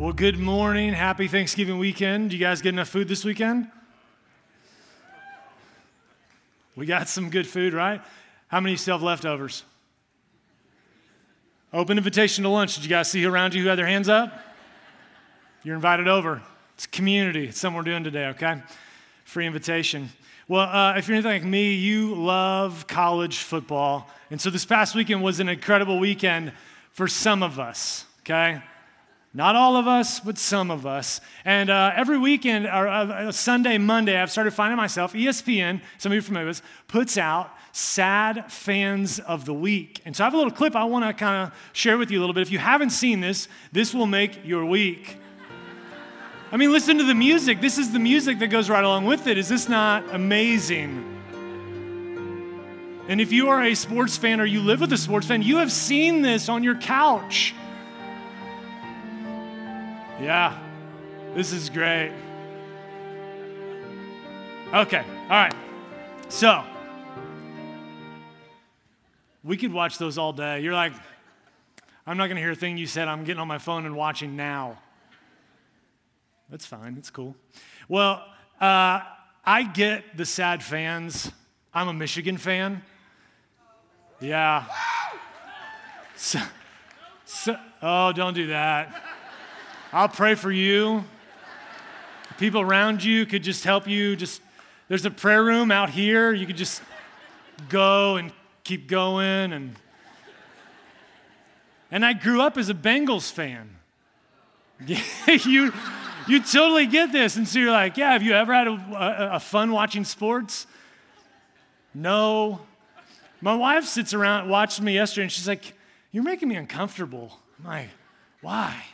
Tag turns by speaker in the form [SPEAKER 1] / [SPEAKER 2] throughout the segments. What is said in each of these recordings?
[SPEAKER 1] Well, good morning. Happy Thanksgiving weekend. You guys get enough food this weekend? We got some good food, right? How many still have leftovers? Open invitation to lunch. Did you guys see around you who had their hands up? You're invited over. It's community. It's something we're doing today, okay? Free invitation. Well, uh, if you're anything like me, you love college football. And so this past weekend was an incredible weekend for some of us, okay? Not all of us, but some of us. And uh, every weekend, or uh, Sunday, Monday, I've started finding myself, ESPN, some of you familiar with, puts out sad fans of the week. And so I have a little clip I want to kind of share with you a little bit. If you haven't seen this, this will make your week. I mean, listen to the music. This is the music that goes right along with it. Is this not amazing? And if you are a sports fan or you live with a sports fan, you have seen this on your couch. Yeah, this is great. Okay, all right. So, we could watch those all day. You're like, I'm not going to hear a thing you said. I'm getting on my phone and watching now. That's fine. That's cool. Well, uh, I get the sad fans. I'm a Michigan fan. Yeah. So, so, oh, don't do that. I'll pray for you. People around you could just help you. Just there's a prayer room out here. You could just go and keep going and and I grew up as a Bengals fan. you you totally get this. And so you're like, yeah, have you ever had a, a, a fun watching sports? No. My wife sits around, watched me yesterday, and she's like, You're making me uncomfortable. I'm like, Why?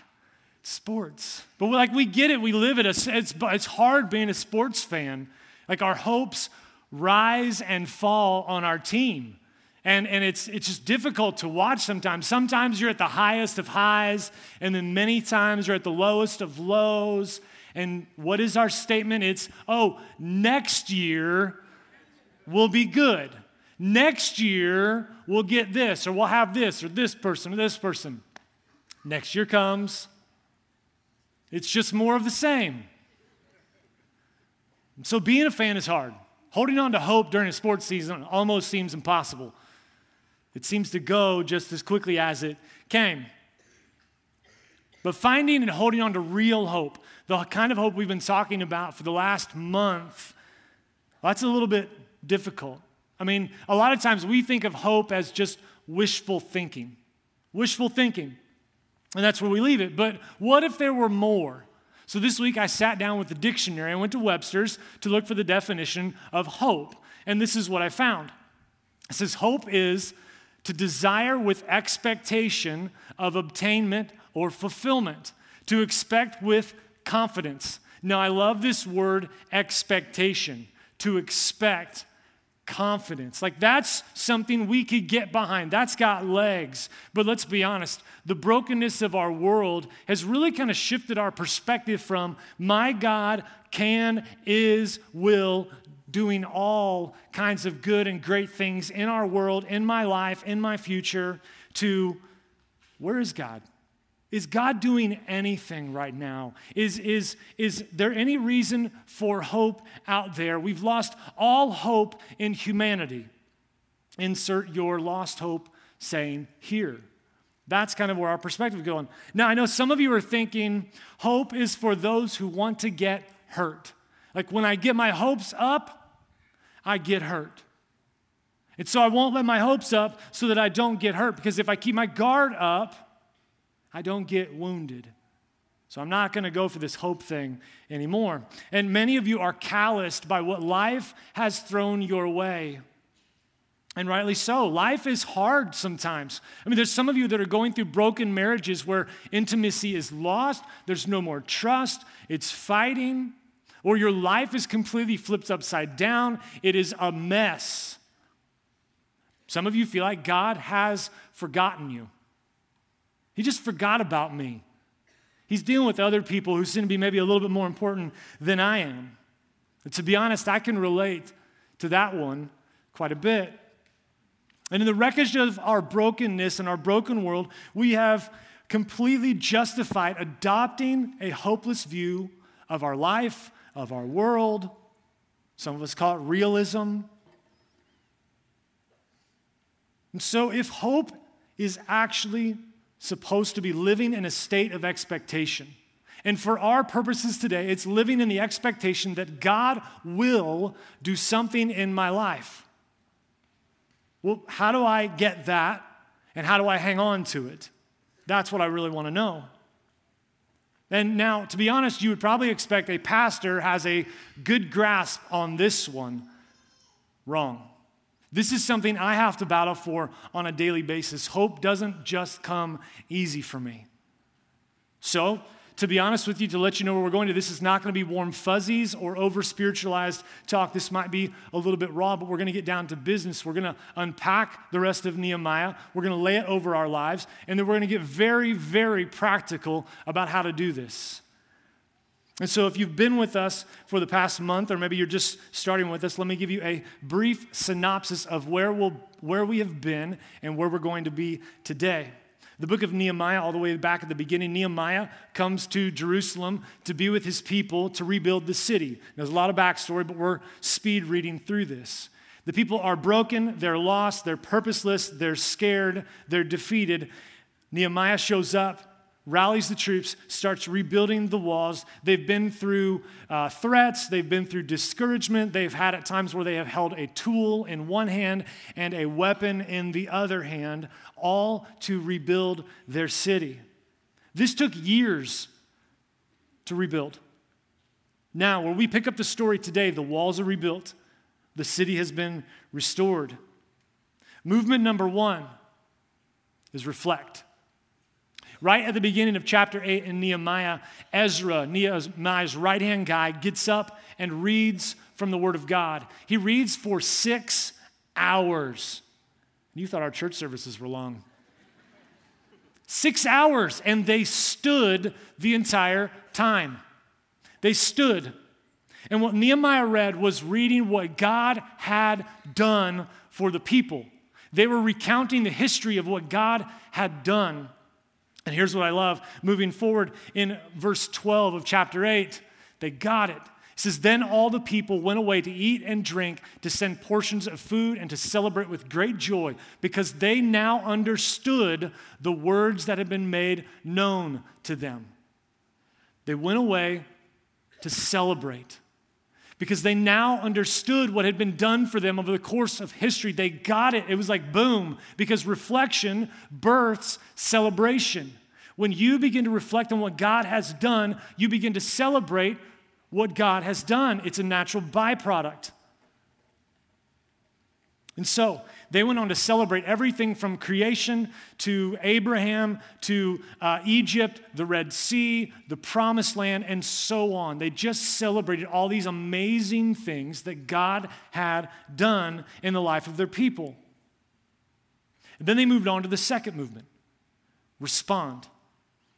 [SPEAKER 1] Sports. But like we get it, we live it. It's, it's hard being a sports fan. Like our hopes rise and fall on our team. And, and it's, it's just difficult to watch sometimes. Sometimes you're at the highest of highs, and then many times you're at the lowest of lows. And what is our statement? It's, oh, next year will be good. Next year we'll get this, or we'll have this, or this person, or this person. Next year comes, it's just more of the same. So being a fan is hard. Holding on to hope during a sports season almost seems impossible. It seems to go just as quickly as it came. But finding and holding on to real hope, the kind of hope we've been talking about for the last month, well, that's a little bit difficult. I mean, a lot of times we think of hope as just wishful thinking. Wishful thinking. And that's where we leave it. But what if there were more? So this week I sat down with the dictionary. I went to Webster's to look for the definition of hope. And this is what I found it says, Hope is to desire with expectation of obtainment or fulfillment, to expect with confidence. Now, I love this word expectation, to expect confidence. Like that's something we could get behind. That's got legs. But let's be honest, the brokenness of our world has really kind of shifted our perspective from my God can, is, will, doing all kinds of good and great things in our world, in my life, in my future, to where is God? Is God doing anything right now? Is, is, is there any reason for hope out there? We've lost all hope in humanity. Insert your lost hope saying here. That's kind of where our perspective is going. Now, I know some of you are thinking hope is for those who want to get hurt. Like when I get my hopes up, I get hurt. And so I won't let my hopes up so that I don't get hurt because if I keep my guard up, I don't get wounded. So I'm not going to go for this hope thing anymore. And many of you are calloused by what life has thrown your way. And rightly so. Life is hard sometimes. I mean, there's some of you that are going through broken marriages where intimacy is lost, there's no more trust, it's fighting, or your life is completely flipped upside down. It is a mess. Some of you feel like God has forgotten you. He just forgot about me. He's dealing with other people who seem to be maybe a little bit more important than I am. And to be honest, I can relate to that one quite a bit. And in the wreckage of our brokenness and our broken world, we have completely justified adopting a hopeless view of our life, of our world. Some of us call it realism. And so, if hope is actually supposed to be living in a state of expectation, and for our purposes today, it's living in the expectation that God will do something in my life. Well, how do I get that? And how do I hang on to it? That's what I really want to know. And now, to be honest, you would probably expect a pastor has a good grasp on this one. Wrong. This is something I have to battle for on a daily basis. Hope doesn't just come easy for me. So, to be honest with you, to let you know where we're going to, this is not going to be warm fuzzies or over spiritualized talk. This might be a little bit raw, but we're going to get down to business. We're going to unpack the rest of Nehemiah. We're going to lay it over our lives, and then we're going to get very, very practical about how to do this. And so, if you've been with us for the past month, or maybe you're just starting with us, let me give you a brief synopsis of where, we'll, where we have been and where we're going to be today. The book of Nehemiah, all the way back at the beginning, Nehemiah comes to Jerusalem to be with his people to rebuild the city. There's a lot of backstory, but we're speed reading through this. The people are broken, they're lost, they're purposeless, they're scared, they're defeated. Nehemiah shows up rallies the troops, starts rebuilding the walls. They've been through uh, threats, they've been through discouragement, they've had at times where they have held a tool in one hand and a weapon in the other hand, all to rebuild their city. This took years to rebuild. Now, where we pick up the story today, the walls are rebuilt, the city has been restored. Movement number one is reflect. Right at the beginning of chapter 8 in Nehemiah, Ezra, Nehemiah's right hand guy, gets up and reads from the Word of God. He reads for six hours. You thought our church services were long. Six hours, and they stood the entire time. They stood. And what Nehemiah read was reading what God had done for the people. They were recounting the history of what God had done. And here's what I love moving forward in verse 12 of chapter 8 they got it. It says, Then all the people went away to eat and drink, to send portions of food, and to celebrate with great joy, because they now understood the words that had been made known to them. They went away to celebrate because they now understood what had been done for them over the course of history. They got it. It was like boom, because reflection births celebration. When you begin to reflect on what God has done, you begin to celebrate what God has done. It's a natural byproduct. And so they went on to celebrate everything from creation to Abraham to uh, Egypt, the Red Sea, the Promised Land, and so on. They just celebrated all these amazing things that God had done in the life of their people. And then they moved on to the second movement respond.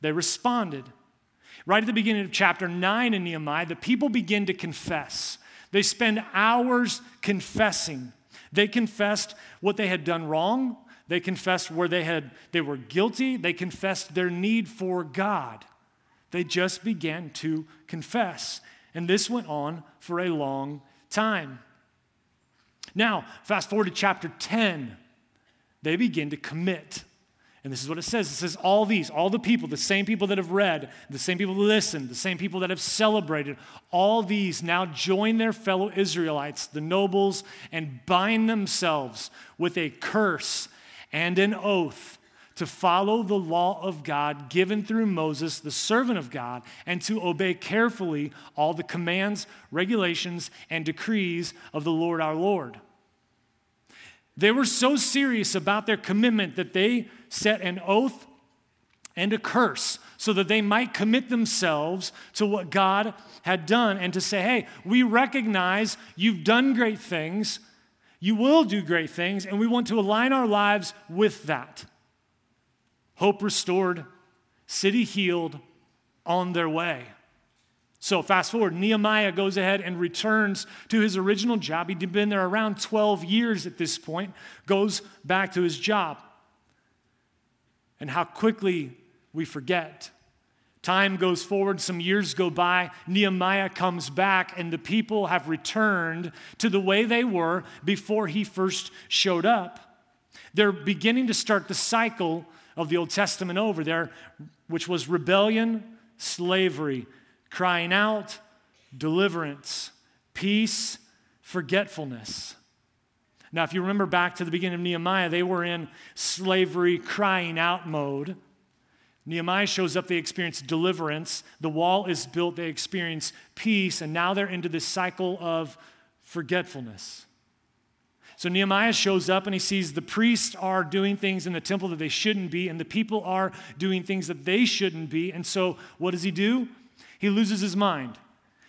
[SPEAKER 1] They responded. Right at the beginning of chapter 9 in Nehemiah, the people begin to confess. They spend hours confessing they confessed what they had done wrong. They confessed where they, had, they were guilty. They confessed their need for God. They just began to confess. And this went on for a long time. Now, fast forward to chapter 10. They begin to commit. And this is what it says it says, all these, all the people, the same people that have read, the same people that listened, the same people that have celebrated, all these now join their fellow Israelites, the nobles, and bind themselves with a curse and an oath to follow the law of God given through Moses, the servant of God, and to obey carefully all the commands, regulations, and decrees of the Lord our Lord. They were so serious about their commitment that they set an oath and a curse so that they might commit themselves to what God had done and to say, hey, we recognize you've done great things, you will do great things, and we want to align our lives with that. Hope restored, city healed, on their way. So, fast forward, Nehemiah goes ahead and returns to his original job. He'd been there around 12 years at this point, goes back to his job and how quickly we forget. Time goes forward, some years go by, Nehemiah comes back, and the people have returned to the way they were before he first showed up. They're beginning to start the cycle of the Old Testament over there, which was rebellion, slavery, crying out, deliverance, peace, forgetfulness. Now, if you remember back to the beginning of Nehemiah, they were in slavery, crying out mode. Nehemiah shows up, they experience deliverance. The wall is built, they experience peace, and now they're into this cycle of forgetfulness. So Nehemiah shows up and he sees the priests are doing things in the temple that they shouldn't be, and the people are doing things that they shouldn't be. And so what does he do? He loses his mind.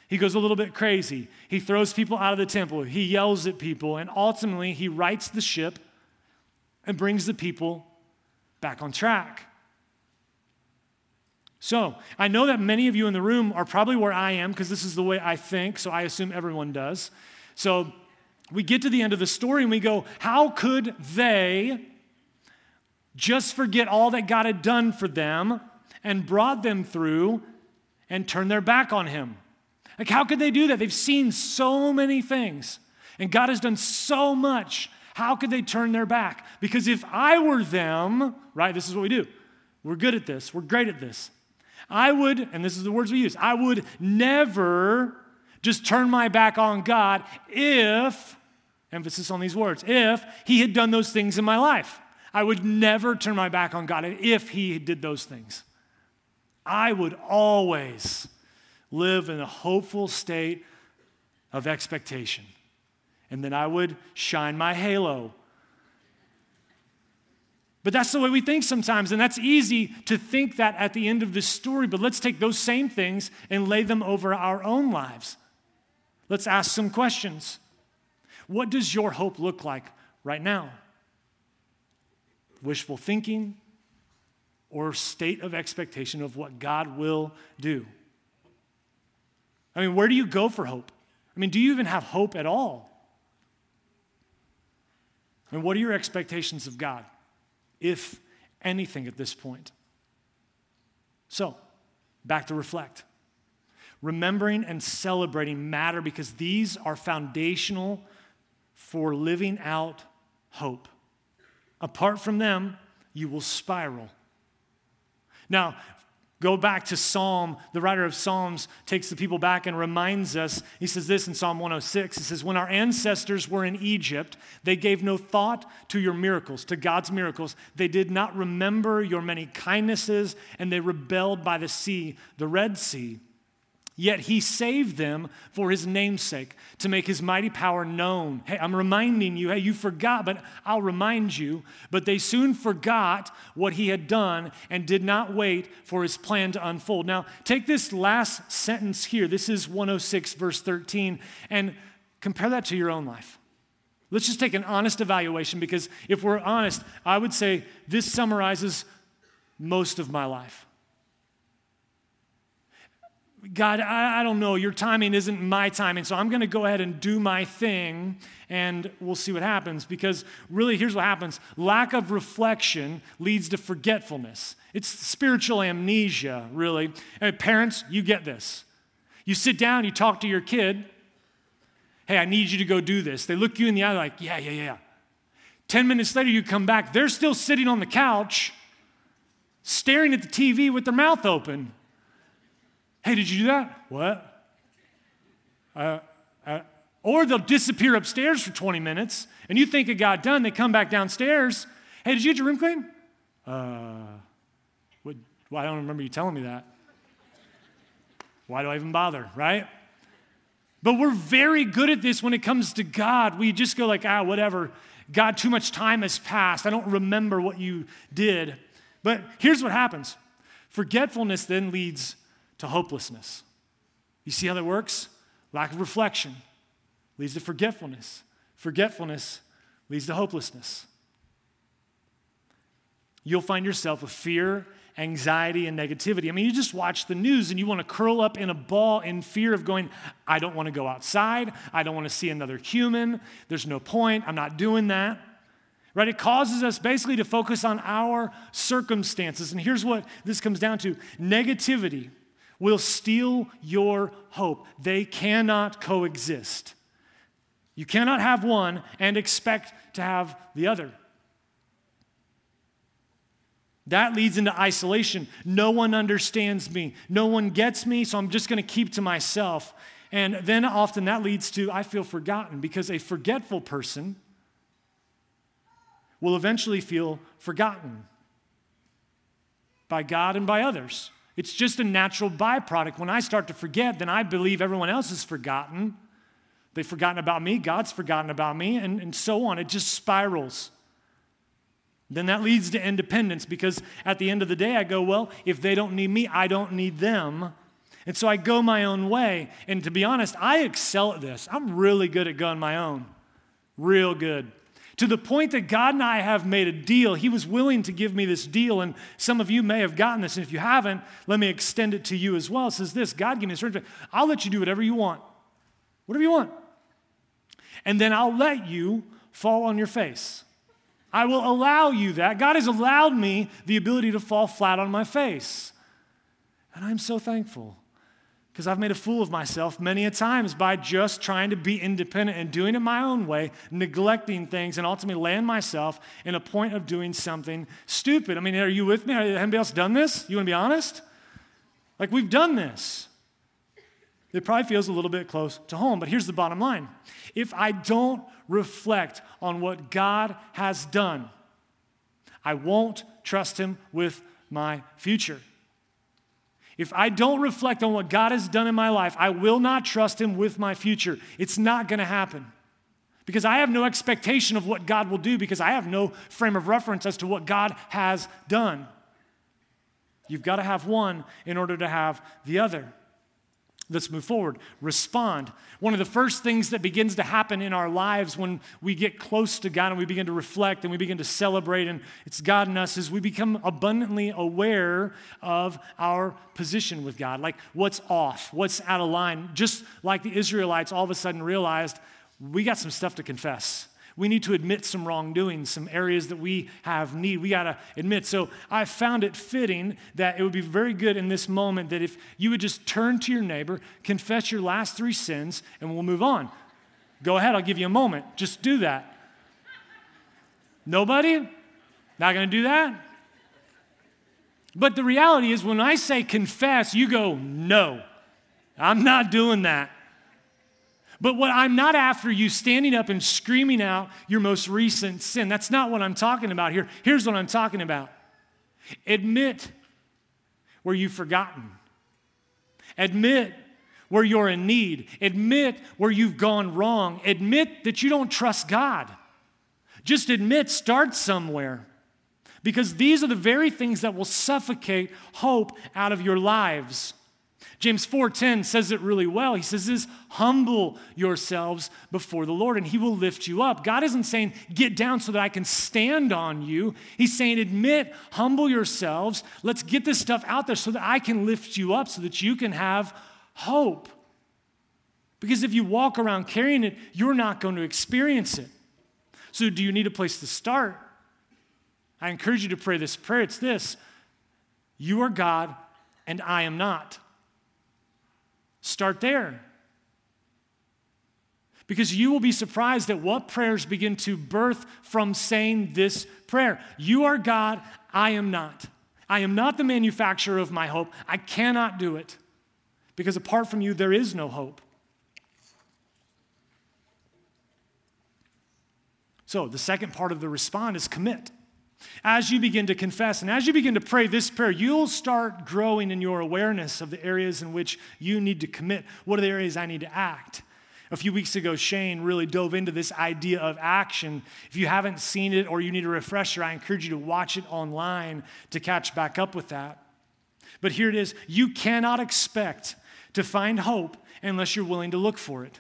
[SPEAKER 1] He goes a little bit crazy. He throws people out of the temple. He yells at people. And ultimately, he rights the ship and brings the people back on track. So, I know that many of you in the room are probably where I am because this is the way I think, so I assume everyone does. So, we get to the end of the story and we go, How could they just forget all that God had done for them and brought them through and turn their back on Him? Like, how could they do that? They've seen so many things and God has done so much. How could they turn their back? Because if I were them, right, this is what we do. We're good at this, we're great at this. I would, and this is the words we use, I would never just turn my back on God if Emphasis on these words. If he had done those things in my life, I would never turn my back on God if he did those things. I would always live in a hopeful state of expectation. And then I would shine my halo. But that's the way we think sometimes, and that's easy to think that at the end of this story. But let's take those same things and lay them over our own lives. Let's ask some questions. What does your hope look like right now? Wishful thinking or state of expectation of what God will do? I mean, where do you go for hope? I mean, do you even have hope at all? And what are your expectations of God, if anything, at this point? So, back to reflect. Remembering and celebrating matter because these are foundational for living out hope. Apart from them, you will spiral. Now, go back to Psalm. The writer of Psalms takes the people back and reminds us. He says this in Psalm 106. He says, When our ancestors were in Egypt, they gave no thought to your miracles, to God's miracles. They did not remember your many kindnesses, and they rebelled by the sea, the Red Sea. Yet he saved them for his namesake, to make his mighty power known. Hey, I'm reminding you, hey, you forgot, but I'll remind you. But they soon forgot what he had done and did not wait for his plan to unfold. Now, take this last sentence here. This is 106, verse 13, and compare that to your own life. Let's just take an honest evaluation because if we're honest, I would say this summarizes most of my life. God, I, I, don't know, your timing isn't my timing, so I'm going to go ahead and do my thing and we'll see what happens. Because really, here's what happens lack of reflection leads to forgetfulness. It's spiritual amnesia, really. Parents, you get this. You sit down, you talk to your kid, hey, I need you to go do this. They look you in the eye, like, yeah, yeah, yeah. 10 minutes later, you come back, they're still sitting on the couch, staring at the TV with their mouth open. Hey, did you do that? What? Uh, uh, or they'll disappear upstairs for 20 minutes and you think it got done. They come back downstairs. Hey, did you get your room clean? Uh, what, well, I don't remember you telling me that. Why do I even bother, right? But we're very good at this when it comes to God. We just go like, ah, whatever. God, too much time has passed. I don't remember what you did. But here's what happens forgetfulness then leads to hopelessness. You see how that works? Lack of reflection leads to forgetfulness. Forgetfulness leads to hopelessness. You'll find yourself with fear, anxiety, and negativity. I mean, you just watch the news and you want to curl up in a ball in fear of going, I don't want to go outside. I don't want to see another human. There's no point. I'm not doing that. Right? It causes us basically to focus on our circumstances. And here's what this comes down to negativity will steal your hope. They cannot coexist. You cannot have one and expect to have the other. That leads into isolation. No one understands me. No one gets me, so I'm just going to keep to myself. And then often that leads to I feel forgotten because a forgetful person will eventually feel forgotten by God and by others. It's just a natural byproduct. When I start to forget, then I believe everyone else is forgotten. They've forgotten about me, God's forgotten about me, and, and so on. It just spirals. Then that leads to independence because at the end of the day, I go, well, if they don't need me, I don't need them. And so I go my own way. And to be honest, I excel at this. I'm really good at going my own. Real good. To the point that God and I have made a deal. He was willing to give me this deal. And some of you may have gotten this. And if you haven't, let me extend it to you as well. It says this God, give me a certificate. I'll let you do whatever you want. Whatever you want. And then I'll let you fall on your face. I will allow you that. God has allowed me the ability to fall flat on my face. And I'm so thankful because I've made a fool of myself many a times by just trying to be independent and doing it my own way, neglecting things, and ultimately land myself in a point of doing something stupid. I mean, are you with me? Has anybody else done this? You want to be honest? Like, we've done this. It probably feels a little bit close to home, but here's the bottom line. If I don't reflect on what God has done, I won't trust Him with my future. If I don't reflect on what God has done in my life, I will not trust Him with my future. It's not going to happen. Because I have no expectation of what God will do, because I have no frame of reference as to what God has done. You've got to have one in order to have the other. Let's move forward. Respond. One of the first things that begins to happen in our lives when we get close to God and we begin to reflect and we begin to celebrate, and it's God in us, is we become abundantly aware of our position with God. Like what's off, what's out of line. Just like the Israelites all of a sudden realized we got some stuff to confess we need to admit some wrongdoing, some areas that we have need. We got to admit. So I found it fitting that it would be very good in this moment that if you would just turn to your neighbor, confess your last three sins, and we'll move on. Go ahead, I'll give you a moment. Just do that. Nobody? Not going to do that? But the reality is, when I say confess, you go, no, I'm not doing that. But what I'm not after you standing up and screaming out your most recent sin. That's not what I'm talking about here. Here's what I'm talking about admit where you've forgotten, admit where you're in need, admit where you've gone wrong, admit that you don't trust God. Just admit, start somewhere. Because these are the very things that will suffocate hope out of your lives. James 4:10 says it really well. He says this, humble yourselves before the Lord and he will lift you up. God isn't saying get down so that I can stand on you. He's saying admit, humble yourselves. Let's get this stuff out there so that I can lift you up so that you can have hope. Because if you walk around carrying it, you're not going to experience it. So do you need a place to start? I encourage you to pray this prayer. It's this. You are God and I am not. Start there. Because you will be surprised at what prayers begin to birth from saying this prayer You are God, I am not. I am not the manufacturer of my hope. I cannot do it. Because apart from you, there is no hope. So, the second part of the respond is commit. As you begin to confess and as you begin to pray this prayer, you'll start growing in your awareness of the areas in which you need to commit. What are the areas I need to act? A few weeks ago, Shane really dove into this idea of action. If you haven't seen it or you need a refresher, I encourage you to watch it online to catch back up with that. But here it is you cannot expect to find hope unless you're willing to look for it.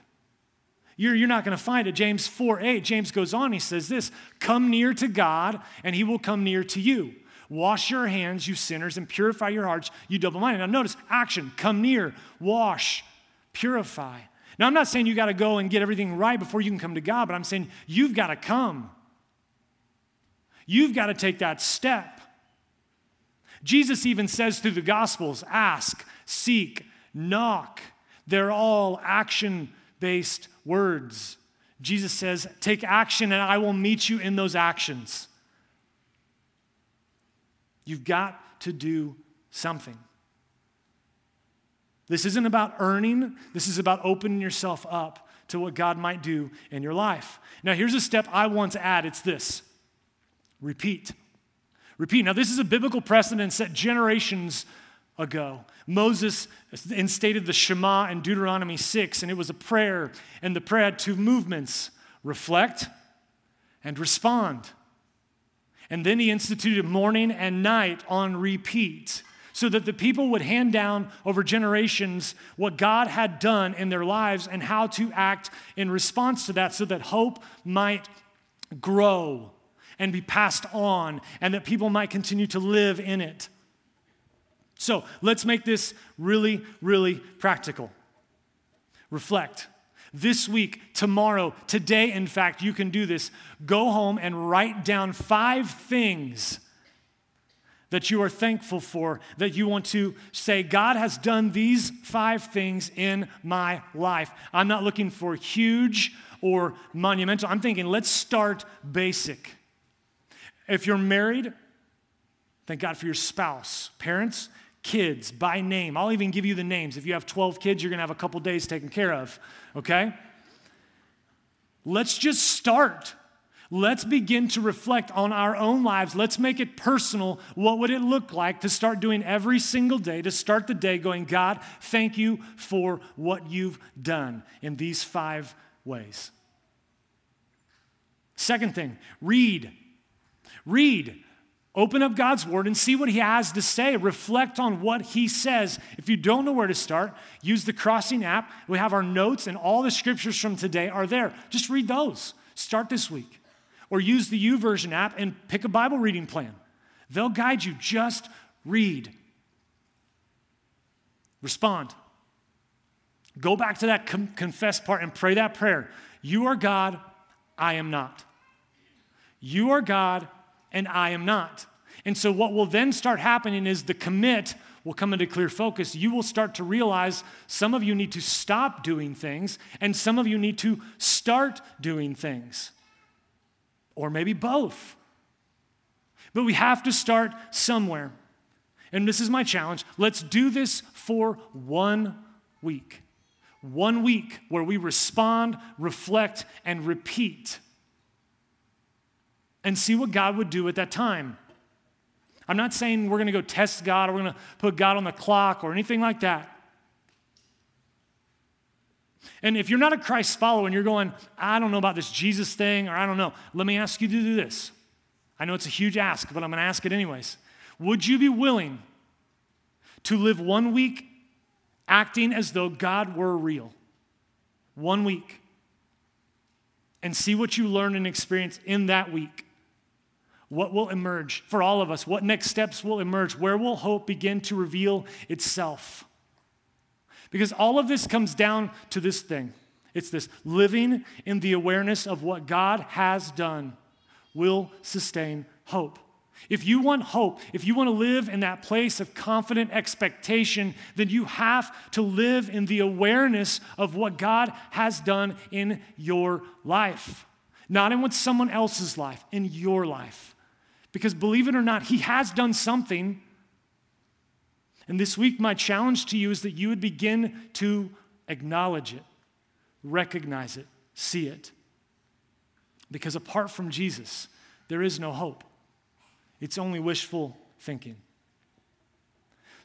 [SPEAKER 1] You're, you're not going to find it. James 4 8, James goes on, he says this Come near to God, and he will come near to you. Wash your hands, you sinners, and purify your hearts, you double minded. Now, notice action come near, wash, purify. Now, I'm not saying you got to go and get everything right before you can come to God, but I'm saying you've got to come. You've got to take that step. Jesus even says through the Gospels ask, seek, knock. They're all action based words. Jesus says, Take action and I will meet you in those actions. You've got to do something. This isn't about earning, this is about opening yourself up to what God might do in your life. Now, here's a step I want to add it's this repeat. Repeat. Now, this is a biblical precedent set generations ago. Moses instated the Shema in Deuteronomy 6, and it was a prayer, and the prayer had two movements reflect and respond. And then he instituted morning and night on repeat so that the people would hand down over generations what God had done in their lives and how to act in response to that so that hope might grow and be passed on and that people might continue to live in it. So let's make this really, really practical. Reflect. This week, tomorrow, today, in fact, you can do this. Go home and write down five things that you are thankful for, that you want to say, God has done these five things in my life. I'm not looking for huge or monumental. I'm thinking, let's start basic. If you're married, thank God for your spouse. Parents, kids by name. I'll even give you the names. If you have 12 kids, you're going to have a couple days taken care of, okay? Let's just start. Let's begin to reflect on our own lives. Let's make it personal. What would it look like to start doing every single day, to start the day going, God, thank you for what you've done in these five ways? Second thing, read. Read. Open up God's word and see what he has to say. Reflect on what he says. If you don't know where to start, use the Crossing app. We have our notes, and all the scriptures from today are there. Just read those. Start this week. Or use the YouVersion app and pick a Bible reading plan. They'll guide you. Just read. Respond. Go back to that com- confess part and pray that prayer. You are God, I am not. You are God, and I am not. And so, what will then start happening is the commit will come into clear focus. You will start to realize some of you need to stop doing things, and some of you need to start doing things. Or maybe both. But we have to start somewhere. And this is my challenge. Let's do this for one week. One week where we respond, reflect, and repeat and see what God would do at that time. I'm not saying we're going to go test God or we're going to put God on the clock or anything like that. And if you're not a Christ follower and you're going, I don't know about this Jesus thing or I don't know, let me ask you to do this. I know it's a huge ask, but I'm going to ask it anyways. Would you be willing to live one week acting as though God were real? One week. And see what you learn and experience in that week. What will emerge for all of us? What next steps will emerge? Where will hope begin to reveal itself? Because all of this comes down to this thing it's this living in the awareness of what God has done will sustain hope. If you want hope, if you want to live in that place of confident expectation, then you have to live in the awareness of what God has done in your life. Not in what someone else's life, in your life. Because believe it or not, He has done something. And this week, my challenge to you is that you would begin to acknowledge it, recognize it, see it. Because apart from Jesus, there is no hope. It's only wishful thinking.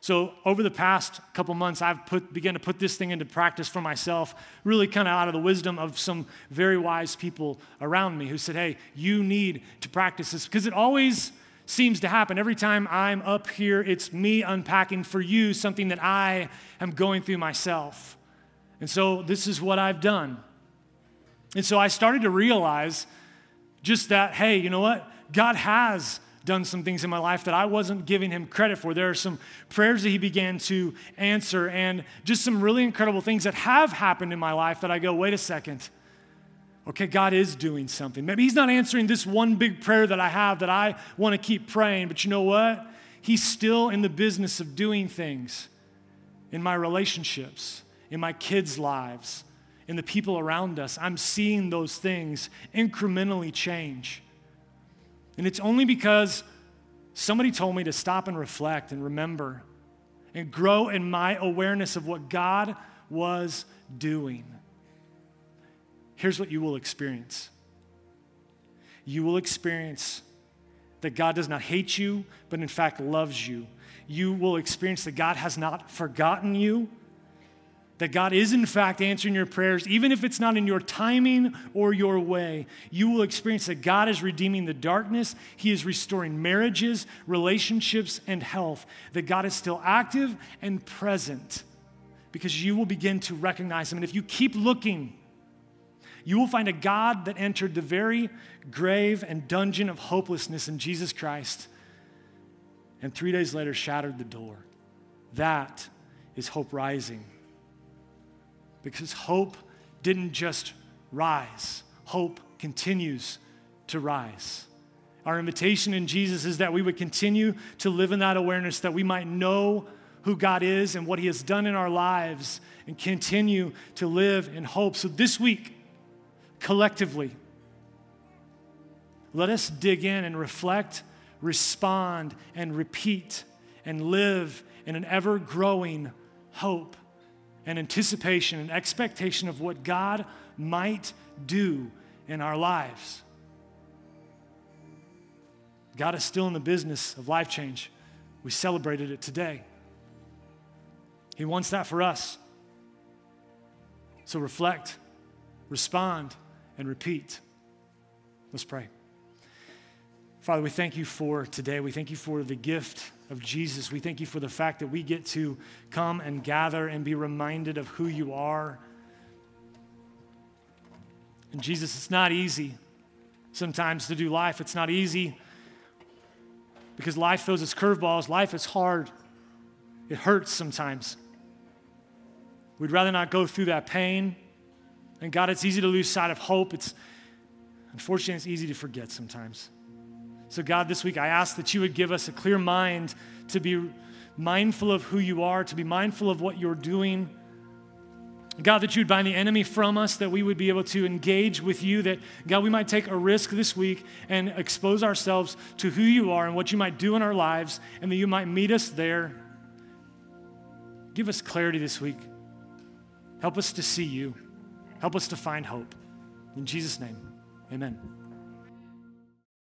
[SPEAKER 1] So, over the past couple months, I've put, begun to put this thing into practice for myself, really kind of out of the wisdom of some very wise people around me who said, hey, you need to practice this because it always seems to happen. Every time I'm up here, it's me unpacking for you something that I am going through myself. And so, this is what I've done. And so, I started to realize just that, hey, you know what? God has done some things in my life that I wasn't giving him credit for. There are some prayers that he began to answer, and just some really incredible things that have happened in my life that I go, wait a second. okay, God is doing something. Maybe He's not answering this one big prayer that I have that I want to keep praying, but you know what? He's still in the business of doing things in my relationships, in my kids' lives, in the people around us. I'm seeing those things incrementally change. And it's only because somebody told me to stop and reflect and remember and grow in my awareness of what God was doing. Here's what you will experience you will experience that God does not hate you, but in fact loves you. You will experience that God has not forgotten you, that God is in fact answering your prayers, even if it's not in your timing or your way. You will experience that God is redeeming the darkness, He is restoring marriages, relationships, and health, that God is still active and present because you will begin to recognize Him. And if you keep looking, you will find a God that entered the very grave and dungeon of hopelessness in Jesus Christ and three days later shattered the door. That is hope rising. Because hope didn't just rise, hope continues to rise. Our invitation in Jesus is that we would continue to live in that awareness, that we might know who God is and what He has done in our lives and continue to live in hope. So this week, collectively. Let us dig in and reflect, respond, and repeat and live in an ever growing hope and anticipation and expectation of what God might do in our lives. God is still in the business of life change. We celebrated it today. He wants that for us. So reflect, respond, and repeat. Let's pray. Father, we thank you for today. We thank you for the gift of Jesus. We thank you for the fact that we get to come and gather and be reminded of who you are. And Jesus, it's not easy sometimes to do life. It's not easy because life throws its curveballs. Life is hard, it hurts sometimes. We'd rather not go through that pain. And God, it's easy to lose sight of hope. It's unfortunately it's easy to forget sometimes. So God, this week I ask that you would give us a clear mind to be mindful of who you are, to be mindful of what you're doing. God, that you'd bind the enemy from us, that we would be able to engage with you, that God, we might take a risk this week and expose ourselves to who you are and what you might do in our lives, and that you might meet us there. Give us clarity this week. Help us to see you. Help us to find hope. In Jesus' name, amen.